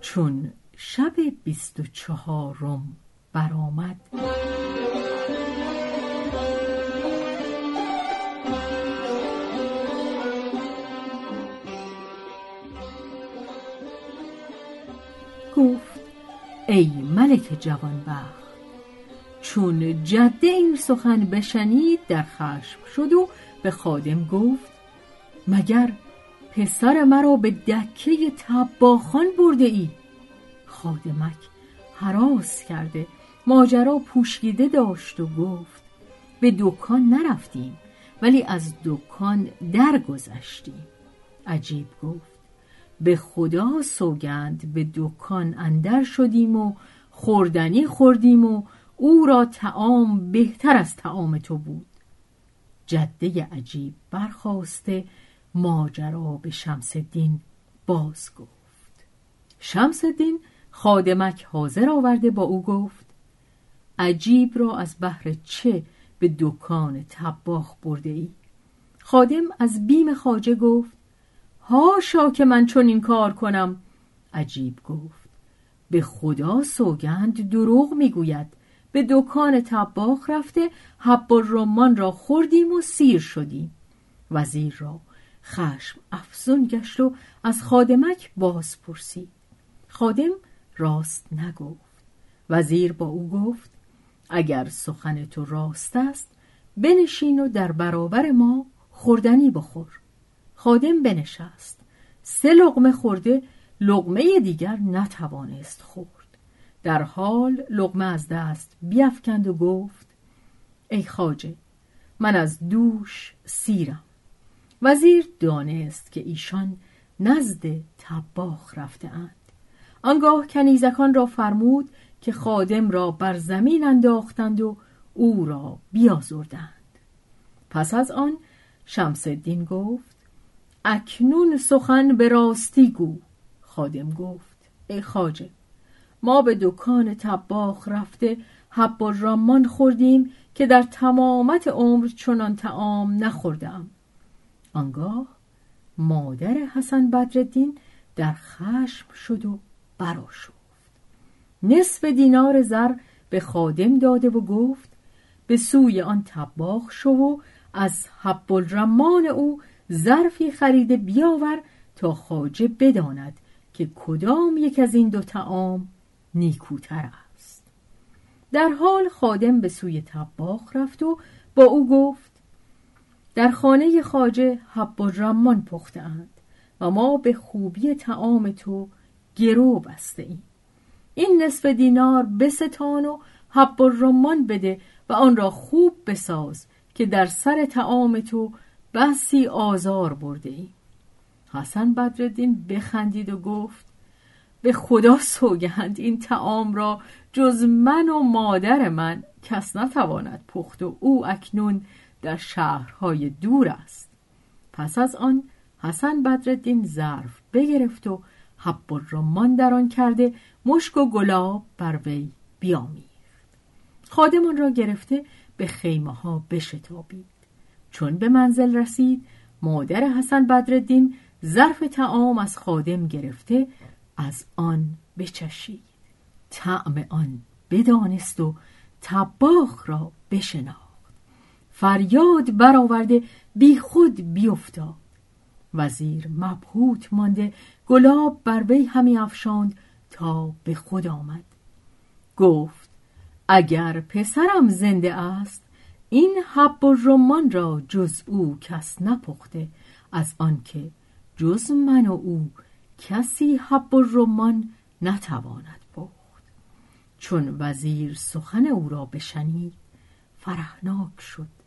چون شب بیست و چهارم برآمد. گفت ای ملک جوانبخت چون جده این سخن بشنید در خشم شد و به خادم گفت مگر پسر مرا به دکه تباخان برده ای. خادمک حراس کرده ماجرا پوشیده داشت و گفت به دکان نرفتیم ولی از دکان درگذشتیم. عجیب گفت به خدا سوگند به دکان اندر شدیم و خوردنی خوردیم و او را تعام بهتر از تعام تو بود. جده عجیب برخواسته ماجرا به شمس الدین باز گفت. شمس الدین خادمک حاضر آورده با او گفت عجیب را از بحر چه به دکان تباخ برده ای؟ خادم از بیم خاجه گفت هاشا که من چون این کار کنم. عجیب گفت به خدا سوگند دروغ می‌گوید. به دکان تباخ رفته حب رمان را خوردیم و سیر شدیم. وزیر را خشم افزون گشت و از خادمک باز پرسید خادم راست نگفت وزیر با او گفت اگر سخن تو راست است بنشین و در برابر ما خوردنی بخور. خادم بنشست. سه لغمه خورده لغمه دیگر نتوانست خورد. در حال لغمه از دست بیافکند و گفت ای خاجه من از دوش سیرم. وزیر دانست که ایشان نزد تباخ رفته اند. آنگاه کنیزکان را فرمود که خادم را بر زمین انداختند و او را بیازردند. پس از آن شمس الدین گفت اکنون سخن به راستی گو خادم گفت ای خاجه ما به دکان تباخ رفته حب و رامان خوردیم که در تمامت عمر چنان تعام نخوردم آنگاه مادر حسن بدردین در خشم شد و براشفت نصف دینار زر به خادم داده و گفت به سوی آن تباخ شو و از حب الرمان او ظرفی خریده بیاور تا خاجه بداند که کدام یک از این دو تعام نیکوتر است. در حال خادم به سوی تباخ رفت و با او گفت در خانه خاجه حب و رمان پخته اند و ما به خوبی تعام تو گرو بسته ایم. این نصف دینار بستان و حب و رمان بده و آن را خوب بساز که در سر تعام تو بسی آزار برده ایم. حسن بدردین بخندید و گفت به خدا سوگند این تعام را جز من و مادر من کس نتواند پخت و او اکنون در شهرهای دور است. پس از آن حسن بدردین ظرف بگرفت و حب الرمان در آن کرده مشک و گلاب بر وی بیامیخت خادمان را گرفته به خیمه ها بشتابید. چون به منزل رسید مادر حسن بدردین ظرف تعام از خادم گرفته از آن بچشید. طعم آن بدانست و تباخ را بشناخت. فریاد برآورده بی خود بیفتاد. وزیر مبهوت مانده گلاب بر وی همی افشاند تا به خود آمد. گفت اگر پسرم زنده است این حب و رمان را جز او کس نپخته. از آنکه جز من و او کسی حب و رمان نتواند پخت. چون وزیر سخن او را بشنید فرحناک شد.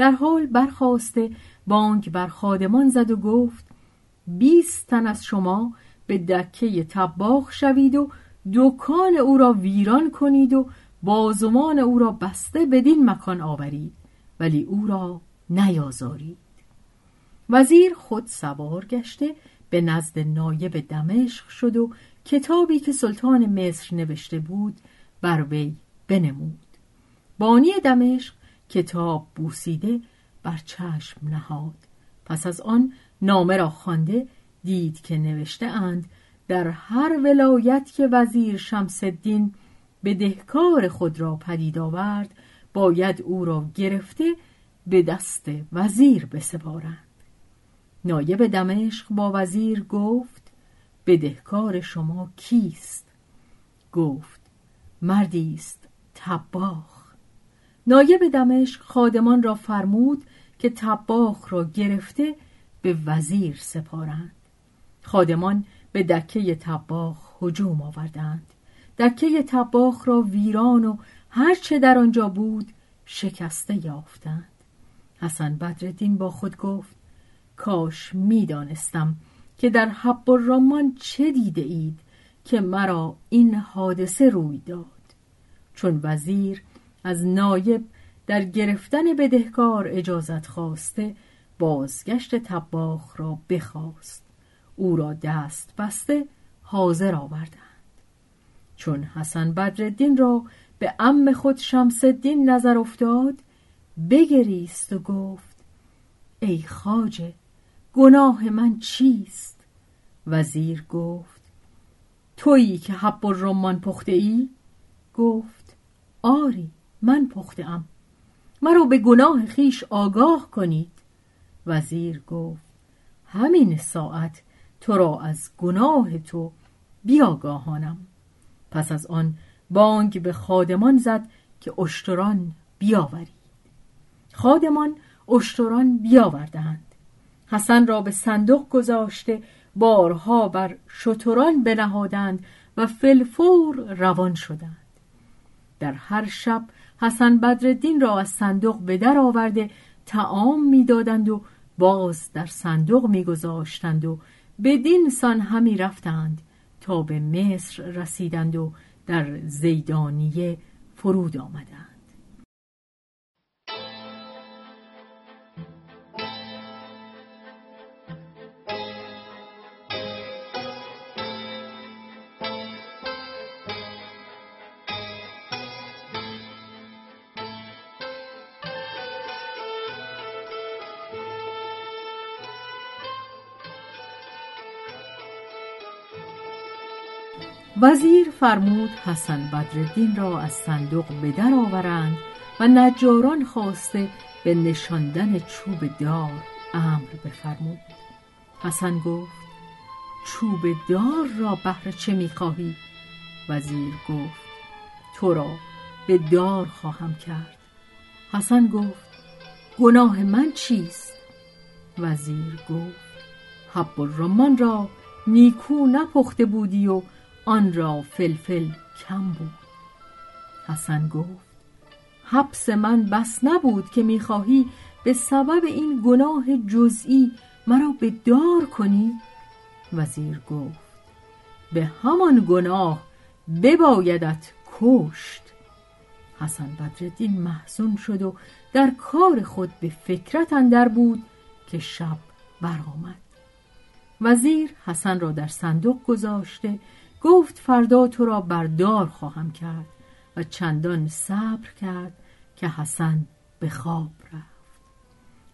در حال برخواسته بانک بر خادمان زد و گفت بیست تن از شما به دکه تباخ شوید و دکان او را ویران کنید و بازمان او را بسته بدین مکان آورید ولی او را نیازارید. وزیر خود سوار گشته به نزد نایب دمشق شد و کتابی که سلطان مصر نوشته بود بر وی بنمود. بانی دمشق کتاب بوسیده بر چشم نهاد. پس از آن نامه را خوانده دید که نوشته اند در هر ولایت که وزیر شمس الدین به دهکار خود را پدید آورد باید او را گرفته به دست وزیر بسپارند. نایب دمشق با وزیر گفت بدهکار شما کیست؟ گفت مردی است تباخ نایب دمشق خادمان را فرمود که تباخ را گرفته به وزیر سپارند. خادمان به دکه تباخ هجوم آوردند. دکه تباخ را ویران و هرچه در آنجا بود شکسته یافتند. حسن بدردین با خود گفت کاش می‌دانستم که در حب و رامان چه دیده اید که مرا این حادثه روی داد. چون وزیر از نایب در گرفتن بدهکار اجازت خواسته بازگشت تباخ را بخواست. او را دست بسته حاضر آوردند. چون حسن بدردین را به ام خود شمس الدین نظر افتاد بگریست و گفت ای خاجه گناه من چیست؟ وزیر گفت تویی که حب و رمان پخته ای؟ گفت آری. من پخته ام مرا به گناه خیش آگاه کنید. وزیر گفت همین ساعت تو را از گناه تو بیاگاهانم. پس از آن بانگ به خادمان زد که اشتران بیاورید. خادمان اشتران بیاوردند حسن را به صندوق گذاشته بارها بر شتران بنهادند و فلفور روان شدند. در هر شب حسن بدردین را از صندوق به در آورده تعام می‌دادند و باز در صندوق میگذاشتند و بدین سان همی رفتند تا به مصر رسیدند و در زیدانیه فرود آمدند. وزیر فرمود حسن بدردین را از صندوق به در آورند و نجاران خواسته به نشاندن چوب دار امر بفرمود. حسن گفت چوب دار را بهر چه می‌خواهی؟ وزیر گفت تو را به دار خواهم کرد. حسن گفت گناه من چیست؟ وزیر گفت حب رمان را نیکو نپخته بودی و آن را فلفل کم بود. حسن گفت حبس من بس نبود که می‌خواهی به سبب این گناه جزئی مرا به دار کنی؟ وزیر گفت به همان گناه ببایدت کشت. حسن بدردین محزون شد و در کار خود به فکرت اندر بود که شب برآمد. وزیر حسن را در صندوق گذاشته گفت فردا تو را بردار خواهم کرد و چندان صبر کرد که حسن به خواب رفت.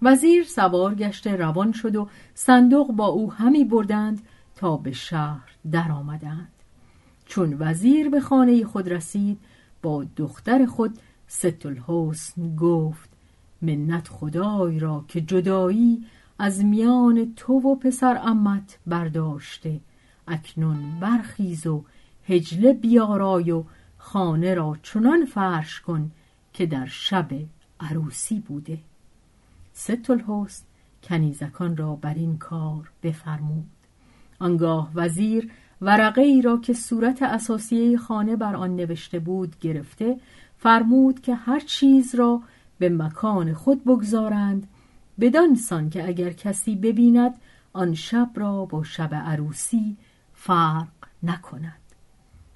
وزیر سوار گشته روان شد و صندوق با او همی بردند تا به شهر در آمدند. چون وزیر به خانه خود رسید با دختر خود ست الحسن گفت منت خدای را که جدایی از میان تو و پسر امت برداشته اکنون برخیز و هجله بیارای و خانه را چنان فرش کن که در شب عروسی بوده. ست الحسن کنیزکان را بر این کار بفرمود. آنگاه وزیر ورقه ای را که صورت اساسیه خانه بر آن نوشته بود گرفته فرمود که هر چیز را به مکان خود بگذارند بدان سان که اگر کسی ببیند آن شب را با شب عروسی فرق نکند.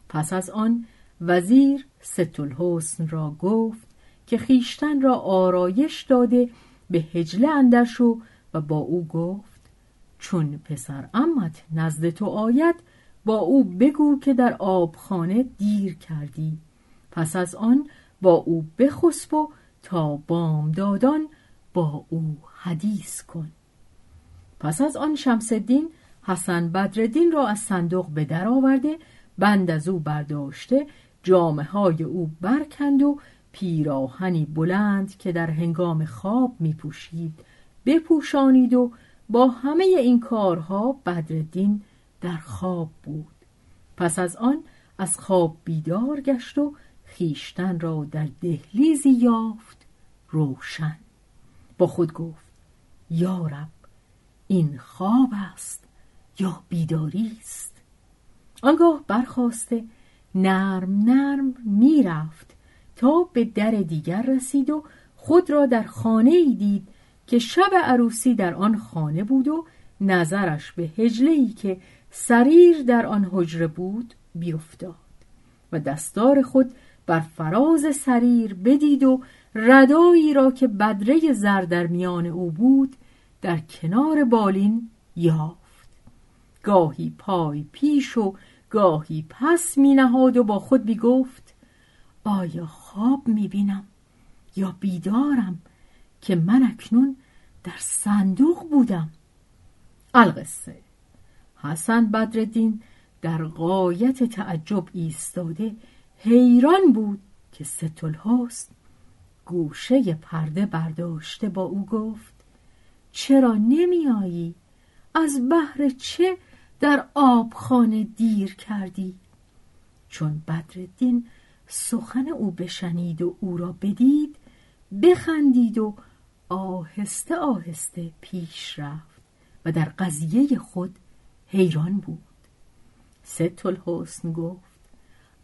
پس از آن وزیر ست الحسن را گفت که خیشتن را آرایش داده به هجله اندرشو و با او گفت چون پسر امت نزد تو آید با او بگو که در آبخانه دیر کردی. پس از آن با او بخسب و تا بامدادان با او حدیث کن. پس از آن شمسدین حسن بدردین را از صندوق به در آورده بند از او برداشته جامعه های او برکند و پیراهنی بلند که در هنگام خواب می پوشید بپوشانید و با همه این کارها بدردین در خواب بود. پس از آن از خواب بیدار گشت و خیشتن را در دهلیزی یافت روشن. با خود گفت یارب این خواب است. یا بیداری است. آنگاه برخواسته نرم نرم می‌رفت تا به در دیگر رسید و خود را در خانه ای دید که شب عروسی در آن خانه بود و نظرش به هجله ای که سریر در آن حجره بود بیفتاد و دستار خود بر فراز سریر بدید و ردایی را که بدره زر در میان او بود در کنار بالین یافت. گاهی پای پیش و گاهی پس می نهاد و با خود بی گفت آیا خواب می بینم یا بیدارم که من اکنون در صندوق بودم؟ القصه. حسن بدردین در قایت تعجب ایستاده حیران بود که ستل هاست گوشه پرده برداشته با او گفت چرا نمی آیی؟ از بحر چه در آبخانه دیر کردی؟ چون بدردین سخن او بشنید و او را بدید بخندید و آهسته آهسته پیش رفت و در قضیه خود حیران بود. ست الحسن گفت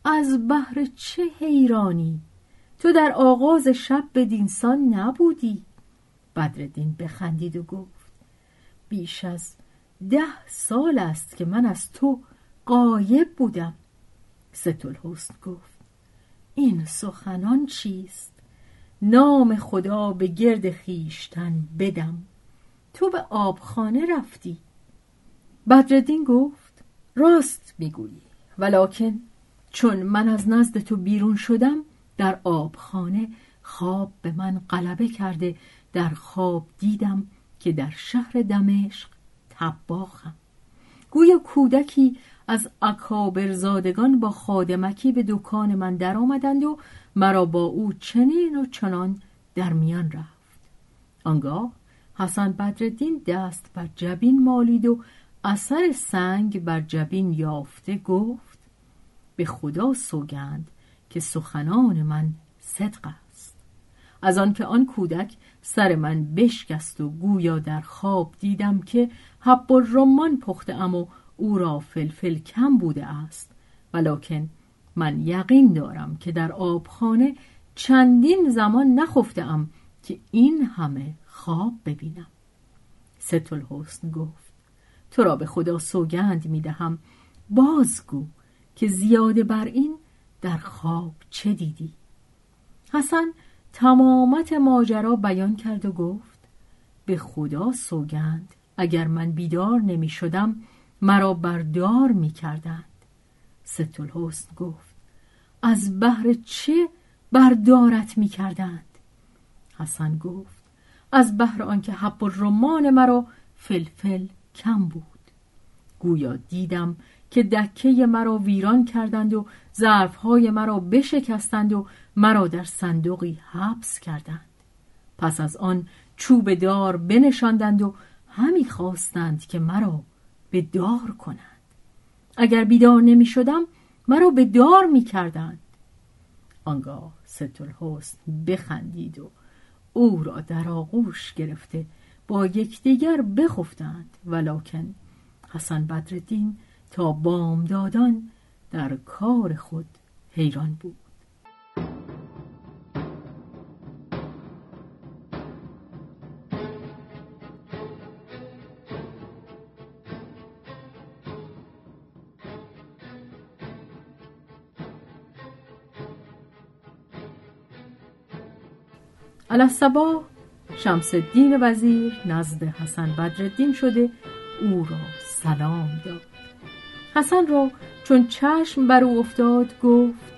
از بحر چه حیرانی؟ تو در آغاز شب به دینسان نبودی. بدردین بخندید و گفت بیش از ده سال است که من از تو قایب بودم. ست الحسن گفت این سخنان چیست؟ نام خدا به گرد خیشتن بدم. تو به آبخانه رفتی. بدردین گفت راست می‌گویی ولکن چون من از نزد تو بیرون شدم در آبخانه خواب به من غلبه کرده در خواب دیدم که در شهر دمشق تباخم گویا کودکی از اکابر زادگان با خادمکی به دکان من در آمدند و مرا با او چنین و چنان در میان رفت. آنگاه حسن بدردین دست بر جبین مالید و اثر سنگ بر جبین یافته گفت به خدا سوگند که سخنان من صدق از آنکه آن کودک سر من بشکست و گویا در خواب دیدم که حب رمان پخته ام و او را فلفل کم بوده است. ولکن من یقین دارم که در آبخانه چندین زمان نخفته ام که این همه خواب ببینم. ست الحسن گفت تو را به خدا سوگند می دهم. بازگو که زیاده بر این در خواب چه دیدی؟ حسن تمامت ماجرا بیان کرد و گفت به خدا سوگند اگر من بیدار نمی شدم مرا بردار می کردند ست الحسن گفت از بحر چه بردارت می کردند حسن گفت از بحر آنکه حب و رمان مرا فلفل کم بود. گویا دیدم که دکه مرا ویران کردند و ظرفهای مرا بشکستند و مرا در صندوقی حبس کردند. پس از آن چوب دار بنشاندند و همی خواستند که مرا به دار کنند. اگر بیدار نمی شدم مرا به دار می کردند آنگاه ست الحسن بخندید و او را در آغوش گرفته با یکدیگر بخفتند. ولکن حسن بدردین تا بامدادان در کار خود حیران بود. الصبا شمس الدین وزیر نزد حسن بدردین شده او را سلام داد. حسن را چون چشم بر او افتاد گفت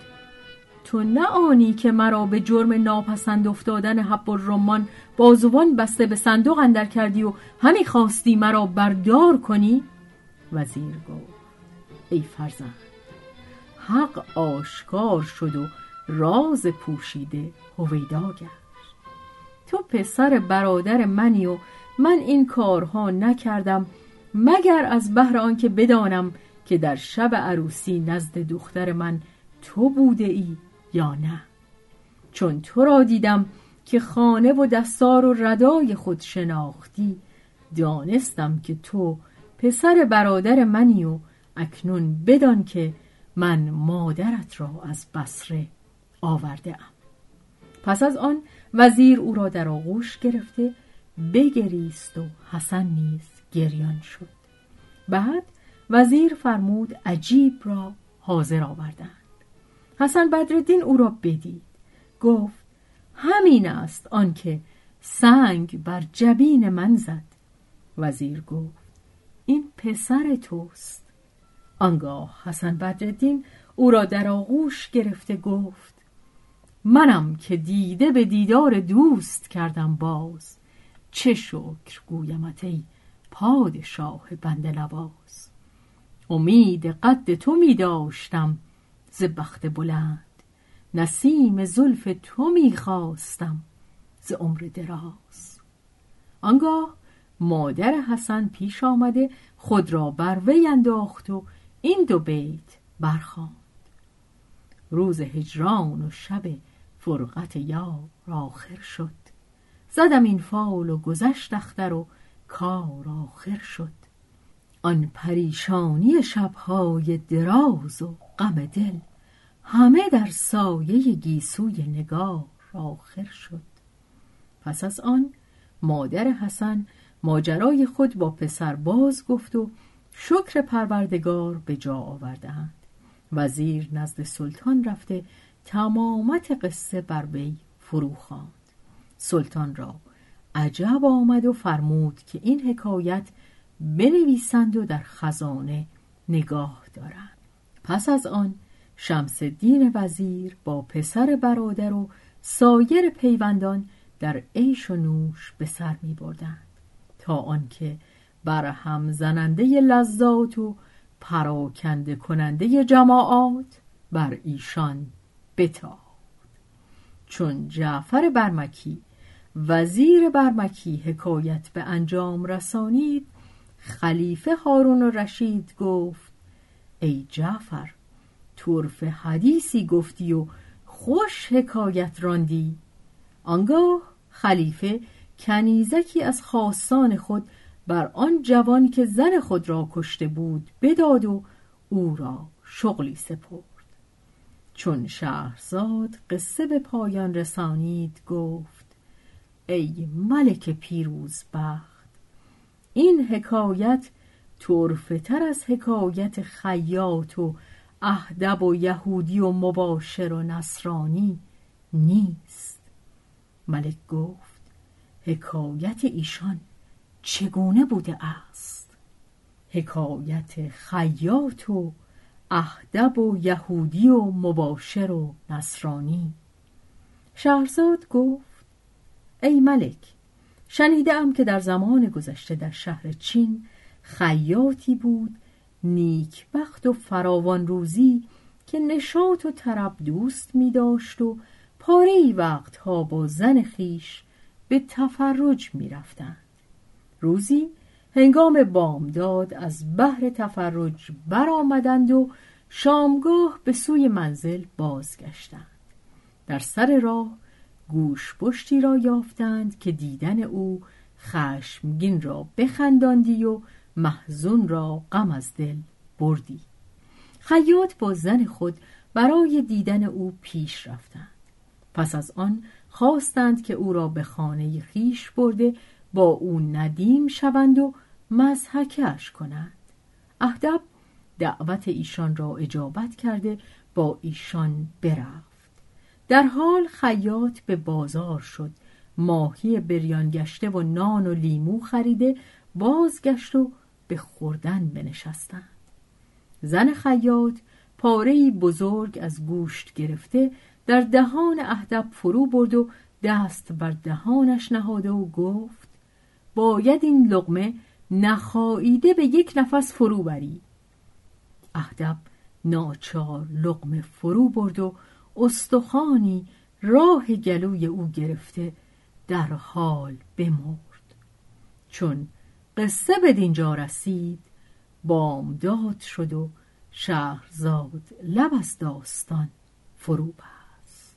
تو نه آنی که مرا به جرم ناپسند افتادن حب الرمان بازوان بسته به صندوق اندر کردی و همی خواستی مرا بردار کنی؟ وزیر گفت ای فرزند حق آشکار شد و راز پوشیده هویدا گشت تو پسر برادر منی و من این کارها نکردم مگر از بهر آنکه بدانم که در شب عروسی نزد دختر من تو بوده ای یا نه. چون تو را دیدم که خانه و دستار و ردای خود شناختی دانستم که تو پسر برادر منی و اکنون بدان که من مادرت را از بسره آورده ام پس از آن وزیر او را در آغوش گرفته بگریست و حسن نیز گریان شد. بعد وزیر فرمود عجیب را حاضر آوردند. حسن بدردین او را بدید. گفت همین است آنکه سنگ بر جبین من زد. وزیر گفت این پسر توست. آنگاه حسن بدردین او را در آغوش گرفته گفت منم که دیده به دیدار دوست کردم باز. چه شکر گویمت ای پادشاه بنده نواز امید قد تو می داشتم ز بخت بلند. نسیم زلف تو می خواستم ز عمر دراز. آنگاه مادر حسن پیش آمده خود را بر وی انداخت و این دو بیت برخواند. روز هجران و شب فرقت یار آخر شد. زدم این فال و گذشت اختر و کار آخر شد. آن پریشانی شبهای دراز و غم دل همه در سایه گیسوی نگار آخر شد. پس از آن مادر حسن ماجرای خود با پسر باز گفت و شکر پروردگار به جا آوردهاند. وزیر نزد سلطان رفته تمامت قصه بر وی فرو خواند. سلطان را عجب آمد و فرمود که این حکایت بنویسند و در خزانه نگاه دارند. پس از آن شمس دین وزیر با پسر برادر و سایر پیوندان در عیش و نوش به سر می بردند. تا آنکه بر هم زننده لذات و پراکنده کننده جماعات بر ایشان بتاخت چون جعفر برمکی وزیر برمکی حکایت به انجام رسانید خلیفه هارون رشید گفت ای جعفر طرف حدیثی گفتی و خوش حکایت راندی. آنگاه خلیفه کنیزکی از خاصان خود بر آن جوان که زن خود را کشته بود بداد و او را شغلی سپرد. چون شهرزاد قصه به پایان رسانید گفت ای ملک پیروز بخت این حکایت تر از حکایت خیاط و اهدب و یهودی و مباشر و نصرانی نیست. ملک گفت حکایت ایشان چگونه بوده است؟ حکایت خیاط و اهدب و یهودی و مباشر و نصرانی شهرزاد گفت ای ملک شنیدم که در زمان گذشته در شهر چین خیاطی بود نیکبخت و فراوان روزی که نشاط و طرب دوست می داشت و پاره ای وقتها با زن خیش به تفرج می رفتند. روزی هنگام بامداد از بحر تفرج برآمدند و شامگاه به سوی منزل بازگشتند. در سر راه گوش پشتی را یافتند که دیدن او خشمگین را بخنداندی و محزون را غم از دل بردی. خیاط با زن خود برای دیدن او پیش رفتند. پس از آن خواستند که او را به خانه خیش برده با او ندیم شوند و مزحکش کنند. اهدب دعوت ایشان را اجابت کرده با ایشان برفت. در حال خیاط به بازار شد. ماهی بریان گشته و نان و لیمو خریده بازگشت و به خوردن بنشستند. زن خیاط پاره بزرگ از گوشت گرفته در دهان اهدب فرو برد و دست بر دهانش نهاده و گفت باید این لغمه نخاییده به یک نفس فرو بری. اهدب ناچار لغمه فرو برد و استخانی راه گلوی او گرفته در حال بمرد. چون قصه به دینجا رسید بامداد شد و شهرزاد لب از داستان فرو بست.